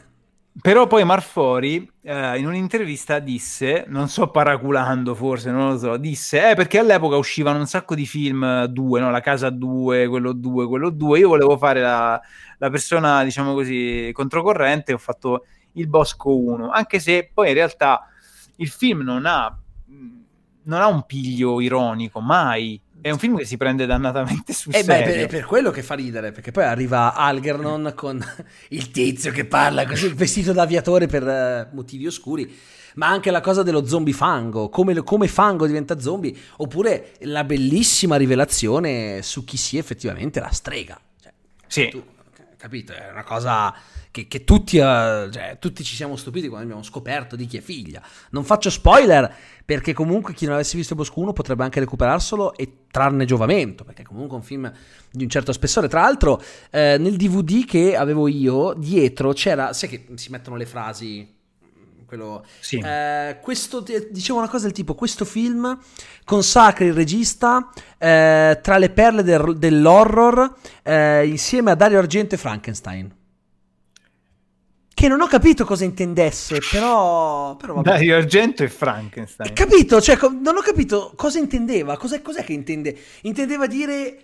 Però poi Marfori eh, in un'intervista disse, non so paraculando forse, non lo so, disse, eh perché all'epoca uscivano un sacco di film due, no? La Casa 2, quello 2, quello 2, io volevo fare la, la persona, diciamo così, controcorrente, ho fatto il Bosco 1, anche se poi in realtà il film non ha, non ha un piglio ironico, mai è un film che si prende dannatamente sul eh serio. Beh, è per quello che fa ridere, perché poi arriva Algernon con il tizio che parla così, vestito da aviatore per uh, motivi oscuri, ma anche la cosa dello zombie fango, come, come, fango diventa zombie, oppure la bellissima rivelazione su chi sia effettivamente la strega. Cioè, sì. Tu, capito? È una cosa che, che tutti, uh, cioè, tutti, ci siamo stupiti quando abbiamo scoperto di chi è figlia. Non faccio spoiler perché comunque chi non avesse visto Bosco 1 potrebbe anche recuperarselo e trarne giovamento, perché comunque è un film di un certo spessore. Tra l'altro eh, nel DVD che avevo io, dietro c'era, sai che si mettono le frasi quello, sì. eh, questo dicevo una cosa del tipo questo film consacra il regista eh, tra le perle del, dell'horror eh, insieme a Dario Argento e Frankenstein che non ho capito cosa intendesse, però... però vabbè. Dario Argento e Frankenstein. Capito? Cioè, non ho capito cosa intendeva. Cos'è, cos'è che intende? Intendeva dire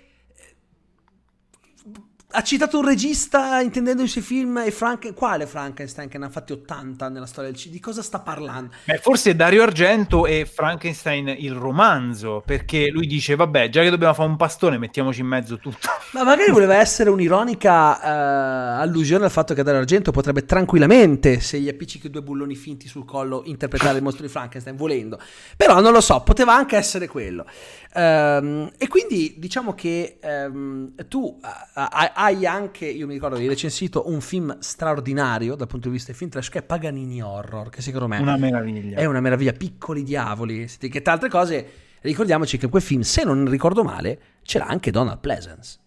ha citato un regista intendendo i suoi film e Frank... quale Frankenstein che ne ha fatti 80 nella storia del cinema? Di cosa sta parlando? Beh, forse Dario Argento e Frankenstein il romanzo, perché lui dice vabbè, già che dobbiamo fare un pastone, mettiamoci in mezzo tutto. Ma magari voleva essere un'ironica uh, allusione al fatto che Dario Argento potrebbe tranquillamente, se gli appiccichi due bulloni finti sul collo, interpretare il mostro di Frankenstein volendo. Però non lo so, poteva anche essere quello. Um, e quindi diciamo che um, tu hai anche, io mi ricordo hai recensito un film straordinario dal punto di vista del film trash che è Paganini Horror, che secondo me una meraviglia. è una meraviglia, piccoli diavoli, che tra altre cose ricordiamoci che quel film, se non ricordo male, c'era anche Donald Pleasance.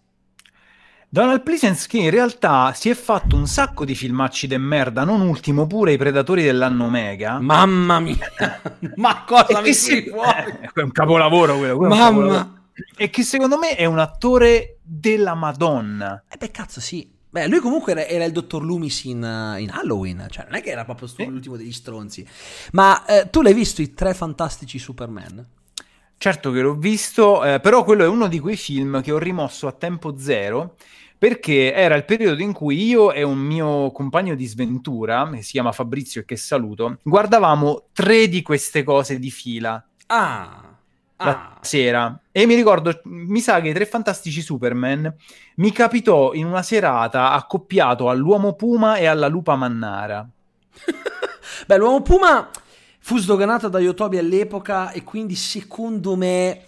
Donald Pleasence che in realtà si è fatto un sacco di filmacci de merda, non ultimo pure i Predatori dell'anno Mega. Mamma mia! Ma cosa mi si fuori? È un capolavoro quello. quello Mamma! E che secondo me è un attore della Madonna. Eh beh, cazzo, sì. Beh, lui comunque era, era il dottor Loomis in, uh, in, Halloween, cioè non è che era proprio eh. l'ultimo degli stronzi. Ma eh, tu l'hai visto i tre fantastici Superman? Certo che l'ho visto, eh, però quello è uno di quei film che ho rimosso a tempo zero perché era il periodo in cui io e un mio compagno di sventura, che si chiama Fabrizio e che saluto, guardavamo tre di queste cose di fila. Ah! La ah. sera e mi ricordo, mi sa che i tre fantastici Superman mi capitò in una serata accoppiato all'uomo Puma e alla lupa Mannara. Beh, l'uomo Puma fu sdoganato da Yotobi all'epoca e quindi secondo me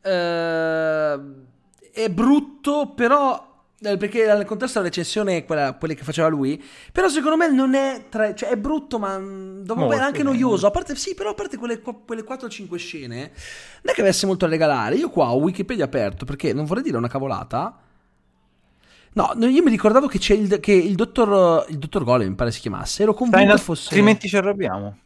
eh, è brutto, però perché nel contesto della recensione quella, quelle che faceva lui, però secondo me non è, tra, cioè è brutto ma mm, dopo è anche noioso, a parte, sì, però a parte quelle, quelle 4-5 scene, non è che avesse molto a regalare, io qua ho Wikipedia aperto perché non vorrei dire una cavolata, no, io mi ricordavo che c'è il, che il dottor, il dottor Golem, mi pare si chiamasse, ero convinto fosse... Altrimenti ci arrabbiamo.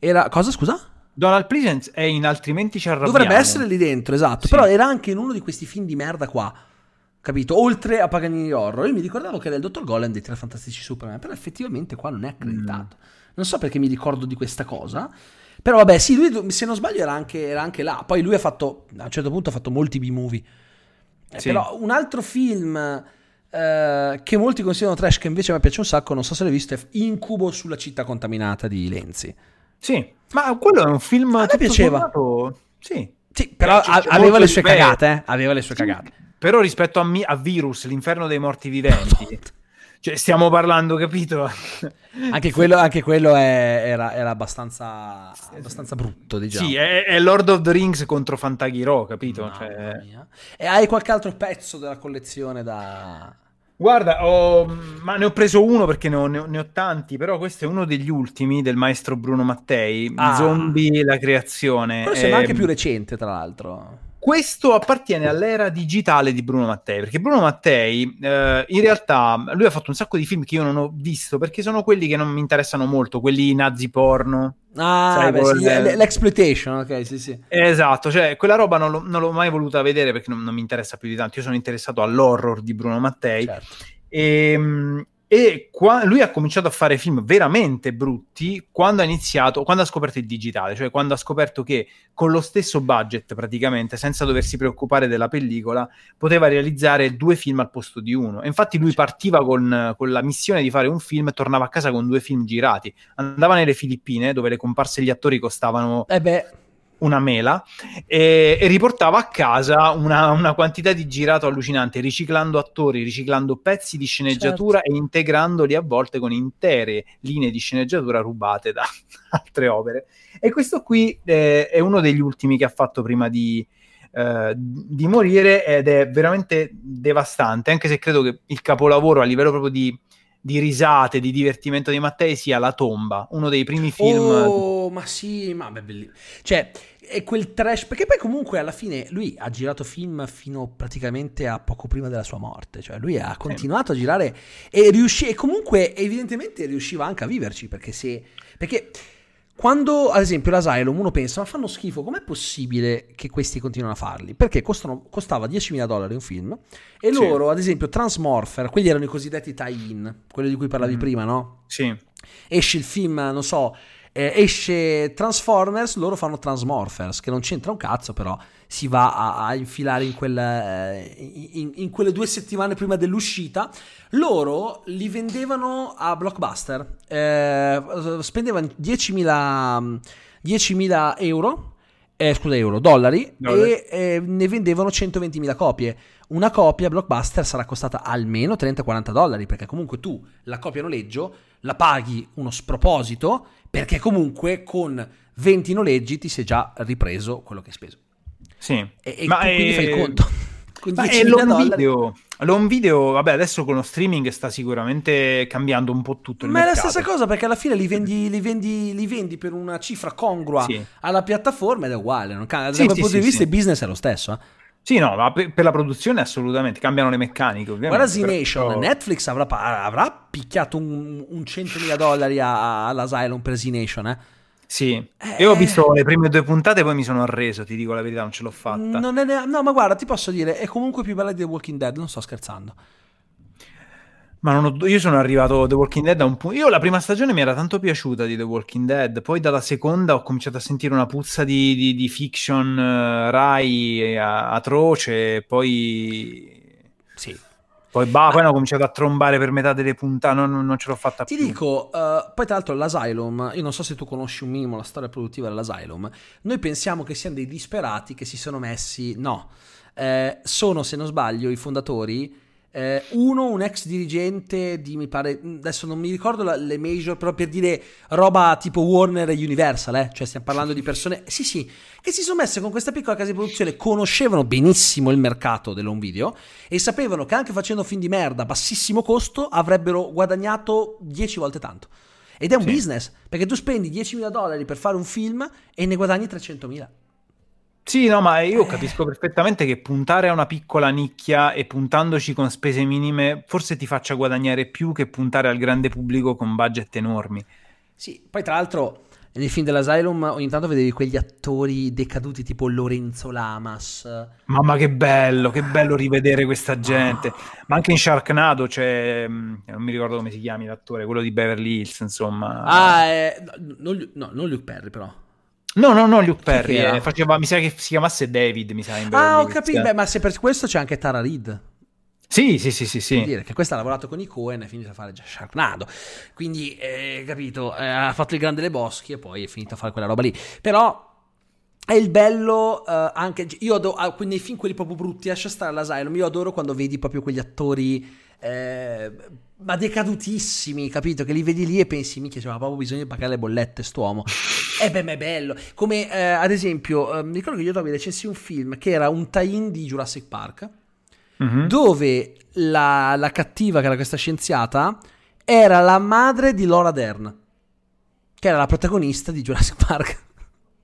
Era, cosa scusa? Donald Pleasence è in Altrimenti ci arrabbiamo. Dovrebbe essere lì dentro, esatto, sì. però era anche in uno di questi film di merda qua Capito? Oltre a Paganini Horror. Io mi ricordavo che era il dottor Golem dei Tre Fantastici Superman, però effettivamente qua non è accreditato. Mm. Non so perché mi ricordo di questa cosa. Però vabbè, sì, lui se non sbaglio era anche, era anche là. Poi lui ha fatto, a un certo punto ha fatto molti B-movie. Eh, sì. Però un altro film eh, che molti considerano trash, che invece me piace un sacco, non so se l'hai visto, è Incubo sulla città contaminata di Lenzi. Sì, ma quello è un film... A me piaceva. Sommato... Sì. Sì, però a- aveva le sue cagate, eh? Aveva le sue sì, cagate. Però rispetto a, mi- a Virus, l'inferno dei morti viventi... Cioè, stiamo parlando, capito? anche quello, anche quello è, era, era abbastanza, abbastanza, brutto, diciamo. Sì, è, è, Lord of the Rings contro Fantaghiro, capito? Cioè... E hai qualche altro pezzo della collezione da... Guarda, ho, ma ne ho preso uno perché ne ho, ne, ho, ne ho, tanti, però questo è uno degli ultimi del maestro Bruno Mattei, ah. Zombie, la creazione. Però sembra anche più recente, tra l'altro. Questo appartiene all'era digitale di Bruno Mattei, perché Bruno Mattei eh, in realtà lui ha fatto un sacco di film che io non ho visto perché sono quelli che non mi interessano molto, quelli nazi porno. Ah, beh, sì, le... l'exploitation, ok, sì, sì. Esatto, cioè quella roba non, lo, non l'ho mai voluta vedere perché non, non, mi interessa più di tanto. Io sono interessato all'horror di Bruno Mattei. Certo. E, ehm, e qua, lui ha cominciato a fare film veramente brutti quando ha iniziato, quando ha scoperto il digitale, cioè quando ha scoperto che con lo stesso budget praticamente, senza doversi preoccupare della pellicola, poteva realizzare due film al posto di uno. E infatti lui partiva con, con la missione di fare un film e tornava a casa con due film girati. Andava nelle Filippine, dove le comparse degli attori costavano... Eh beh una mela e, e riportava a casa una, una, quantità di girato allucinante, riciclando attori, riciclando pezzi di sceneggiatura certo. e integrandoli a volte con intere linee di sceneggiatura rubate da altre opere. E questo qui eh, è uno degli ultimi che ha fatto prima di, eh, di morire ed è veramente devastante, anche se credo che il capolavoro a livello proprio di di risate, di divertimento di Mattei sia La tomba, uno dei primi film. Oh, ma sì, ma beh, bellissimo. Cioè, è quel trash, perché poi comunque alla fine lui ha girato film fino praticamente a poco prima della sua morte, cioè lui ha continuato a girare e riuscì, e comunque evidentemente riusciva anche a viverci, perché se... Perché quando, ad esempio, l'Asylum uno pensa, ma fanno schifo, com'è possibile che questi continuino a farli? Perché costano, costava 10.000 dollari un film e sì. loro, ad esempio, Transmorpher, quelli erano i cosiddetti tie-in, quelli di cui parlavi mm. prima, no? Sì. Esce il film, non so, eh, esce Transformers, loro fanno Transmorphers, che non c'entra un cazzo, però si va a, a infilare in, quel, eh, in, in, quelle due settimane prima dell'uscita. Loro li vendevano a Blockbuster, eh, spendevano 10.000, 10.000 euro, eh, scusa, euro, dollari, dollari. e eh, ne vendevano 120.000 copie una copia blockbuster sarà costata almeno 30-40 dollari, perché comunque tu la copia noleggio la paghi uno sproposito, perché comunque con 20 noleggi ti sei già ripreso quello che hai speso. Sì, e, e ma quindi è... fai il conto. Con ma è l'home video. L'home video, vabbè, adesso con lo streaming sta sicuramente cambiando un po' tutto il Ma mercato. è la stessa cosa perché alla fine li vendi, li vendi, li vendi per una cifra congrua sì. alla piattaforma ed è uguale. Non cambia. Da sì, quel sì, punto di vista il business è lo stesso. Eh? Sì, no, ma per, per, la produzione assolutamente, cambiano le meccaniche ovviamente. Guarda Z-Nation, però... Netflix avrà, avrà, picchiato un, un 100.000 dollari a, all'Asylum per Z-Nation, eh? Sì, eh... io ho visto le prime due puntate e poi mi sono arreso, ti dico la verità, non ce l'ho fatta. Ne... no, ma guarda, ti posso dire, è comunque più bella di The Walking Dead, non sto scherzando. Ma ho, io sono arrivato a The Walking Dead a un punto. Io la prima stagione mi era tanto piaciuta di The Walking Dead, poi dalla seconda ho cominciato a sentire una puzza di, di, di fiction uh, Rai atroce, poi. Sì. Poi, bah, Ma... poi hanno cominciato a trombare per metà delle puntate, non, non ce l'ho fatta Ti più. Ti dico, uh, poi tra l'altro l'Asylum, io non so se tu conosci un minimo la storia produttiva dell'Asylum, noi pensiamo che siano dei disperati che si sono messi, no, eh, sono se non sbaglio i fondatori eh, uno, un ex dirigente di, mi pare, adesso non mi ricordo la, le major, però per dire roba tipo Warner e Universal, eh? cioè stiamo parlando di persone, sì sì, che si sono messe con questa piccola casa di produzione, conoscevano benissimo il mercato dell'home video e sapevano che anche facendo film di merda a bassissimo costo avrebbero guadagnato 10 volte tanto. Ed è un sì. business, perché tu spendi 10.000 dollari per fare un film e ne guadagni 300.000. Sì, no, ma io capisco perfettamente che puntare a una piccola nicchia e puntandoci con spese minime forse ti faccia guadagnare più che puntare al grande pubblico con budget enormi. Sì, poi tra l'altro nei film dell'Asylum ogni tanto vedevi quegli attori decaduti tipo Lorenzo Lamas. Mamma che bello, che bello rivedere questa gente. Ma anche in Sharknado c'è, mm, non mi ricordo come si chiami l'attore, quello di Beverly Hills, insomma. Ah, eh, no, no, non Luke Perry però. No, no, no, Luke Perry. Eh, faceva, mi sa che si chiamasse David, mi sa. ah, ho capito. Beh, ma se per questo c'è anche Tara Reid. Sì, sì, sì, sì, sì. dire che questa ha lavorato con i Coen e è finita a fare già Sharknado. Quindi, eh, capito, eh, ha fatto il grande Le Boschi e poi è finito a fare quella roba lì. Però è il bello uh, anche io adoro ah, nei film quelli proprio brutti lascia stare l'asylum io adoro quando vedi proprio quegli attori eh, ma decadutissimi capito? Che li vedi lì e pensi minchia c'era proprio bisogno di pagare le bollette st'uomo e eh beh ma è bello. Come eh, ad esempio eh, mi ricordo che io trovi recensì un film che era un tie-in di Jurassic Park mm-hmm. dove la, la cattiva che era questa scienziata era la madre di Laura Dern che era la protagonista di Jurassic Park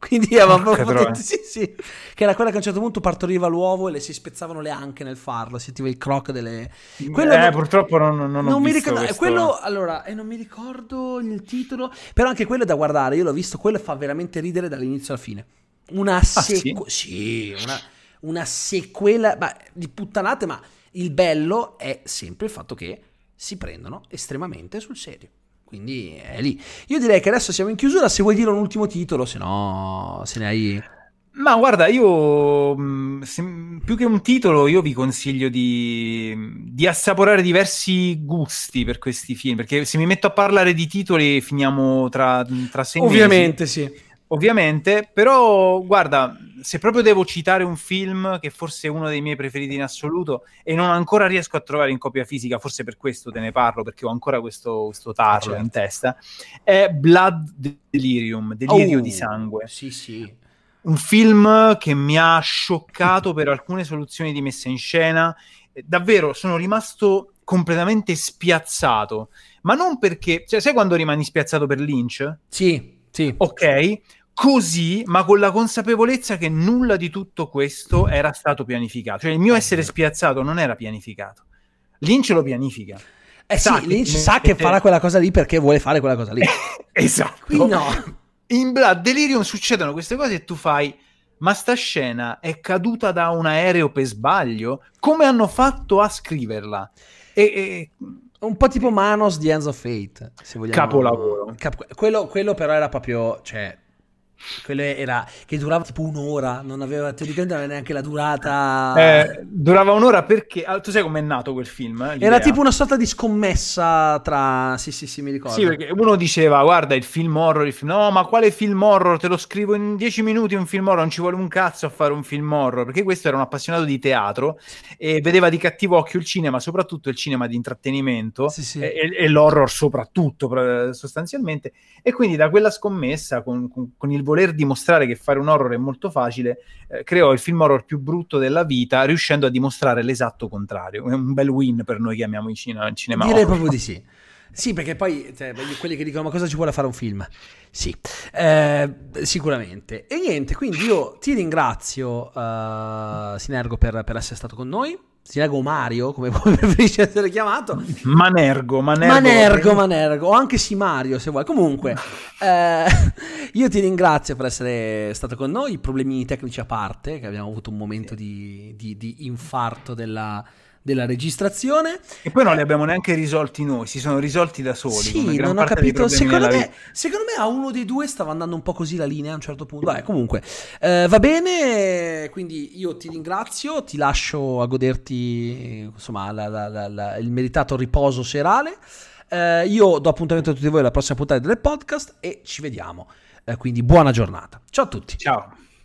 quindi avevamo fatto, sì, sì, che era quella che a un certo punto partoriva l'uovo e le si spezzavano le anche nel farlo, sentiva il croc delle... Quello eh, non, purtroppo non, non, non mi ricordo, questo... quello, allora, eh, non mi ricordo il titolo, però anche quello è da guardare, io l'ho visto, quello fa veramente ridere dall'inizio alla fine. Una sequela... Ah, sì? sì, una, una sequela ma, di puttanate, ma il bello è sempre il fatto che si prendono estremamente sul serio. Quindi è lì. Io direi che adesso siamo in chiusura. Se vuoi dire un ultimo titolo, se no, se ne hai. Ma guarda, io mm, se, più che un titolo, io vi consiglio di, di, assaporare diversi gusti per questi film. Perché se mi metto a parlare di titoli, finiamo tra, tra sei Ovviamente, mesi. sì. Ovviamente, però guarda, se proprio devo citare un film che forse è uno dei miei preferiti in assoluto e non ancora riesco a trovare in copia fisica, forse per questo te ne parlo, perché ho ancora questo, questo tarlo certo. in testa, è Blood Delirium, Delirio oh, di sangue. Sì, sì. Un film che mi ha scioccato per alcune soluzioni di messa in scena. Davvero, sono rimasto completamente spiazzato, ma non perché, cioè, sai quando rimani spiazzato per Lynch? Sì, sì. Ok, così, ma con la consapevolezza che nulla di tutto questo era stato pianificato. Cioè il mio essere spiazzato non era pianificato. Lynch lo pianifica. Eh sa sì, Lynch sa che farà quella cosa lì perché vuole fare quella cosa lì. esatto. Qui no. In Blood Delirium succedono queste cose e tu fai ma sta scena è caduta da un aereo per sbaglio? Come hanno fatto a scriverla? E, e... Un po' tipo Manos di Hands of Fate, se vogliamo. Capolavoro. Cap- quello, quello però era proprio, cioè, quello era che durava tipo un'ora, non aveva teoricamente non aveva neanche la durata. Eh, durava un'ora perché ah, tu sai com'è nato quel film? Eh, era tipo una sorta di scommessa tra sì, sì, sì, mi ricordo. Sì, perché uno diceva "Guarda, il film horror, il film... No, ma quale film horror? Te lo scrivo in dieci minuti un film horror, non ci vuole un cazzo a fare un film horror", perché questo era un appassionato di teatro e vedeva di cattivo occhio il cinema, soprattutto il cinema di intrattenimento sì, sì. E, e, l'horror soprattutto sostanzialmente e quindi da quella scommessa con, con, con il voler dimostrare che fare un horror è molto facile, eh, creò il film horror più brutto della vita, riuscendo a dimostrare l'esatto contrario. È un bel win per noi che amiamo il cinema. Direi horror. proprio di sì. Sì, perché poi cioè, quelli che dicono ma cosa ci vuole fare un film? Sì, eh, sicuramente. E niente, quindi io ti ringrazio, uh, Sinergo, per, per essere stato con noi. Sinago Mario, come preferisci essere chiamato. Manergo, Manergo. Manergo, Manergo, o anche Simario se vuoi. Comunque, eh, io ti ringrazio per essere stato con noi, problemi tecnici a parte, che abbiamo avuto un momento di, di, di infarto della, della registrazione. E poi non li abbiamo neanche risolti noi, si sono risolti da soli. Sì, non ho capito. Secondo me, secondo me, a uno dei due stava andando un po' così la linea a un certo punto. Vabbè, comunque, eh, va bene. Quindi io ti ringrazio, ti lascio a goderti insomma, la, la, la, il meritato riposo serale. Eh, io do appuntamento a tutti voi alla prossima puntata del podcast e ci vediamo. Eh, quindi buona giornata. Ciao a tutti. Ciao.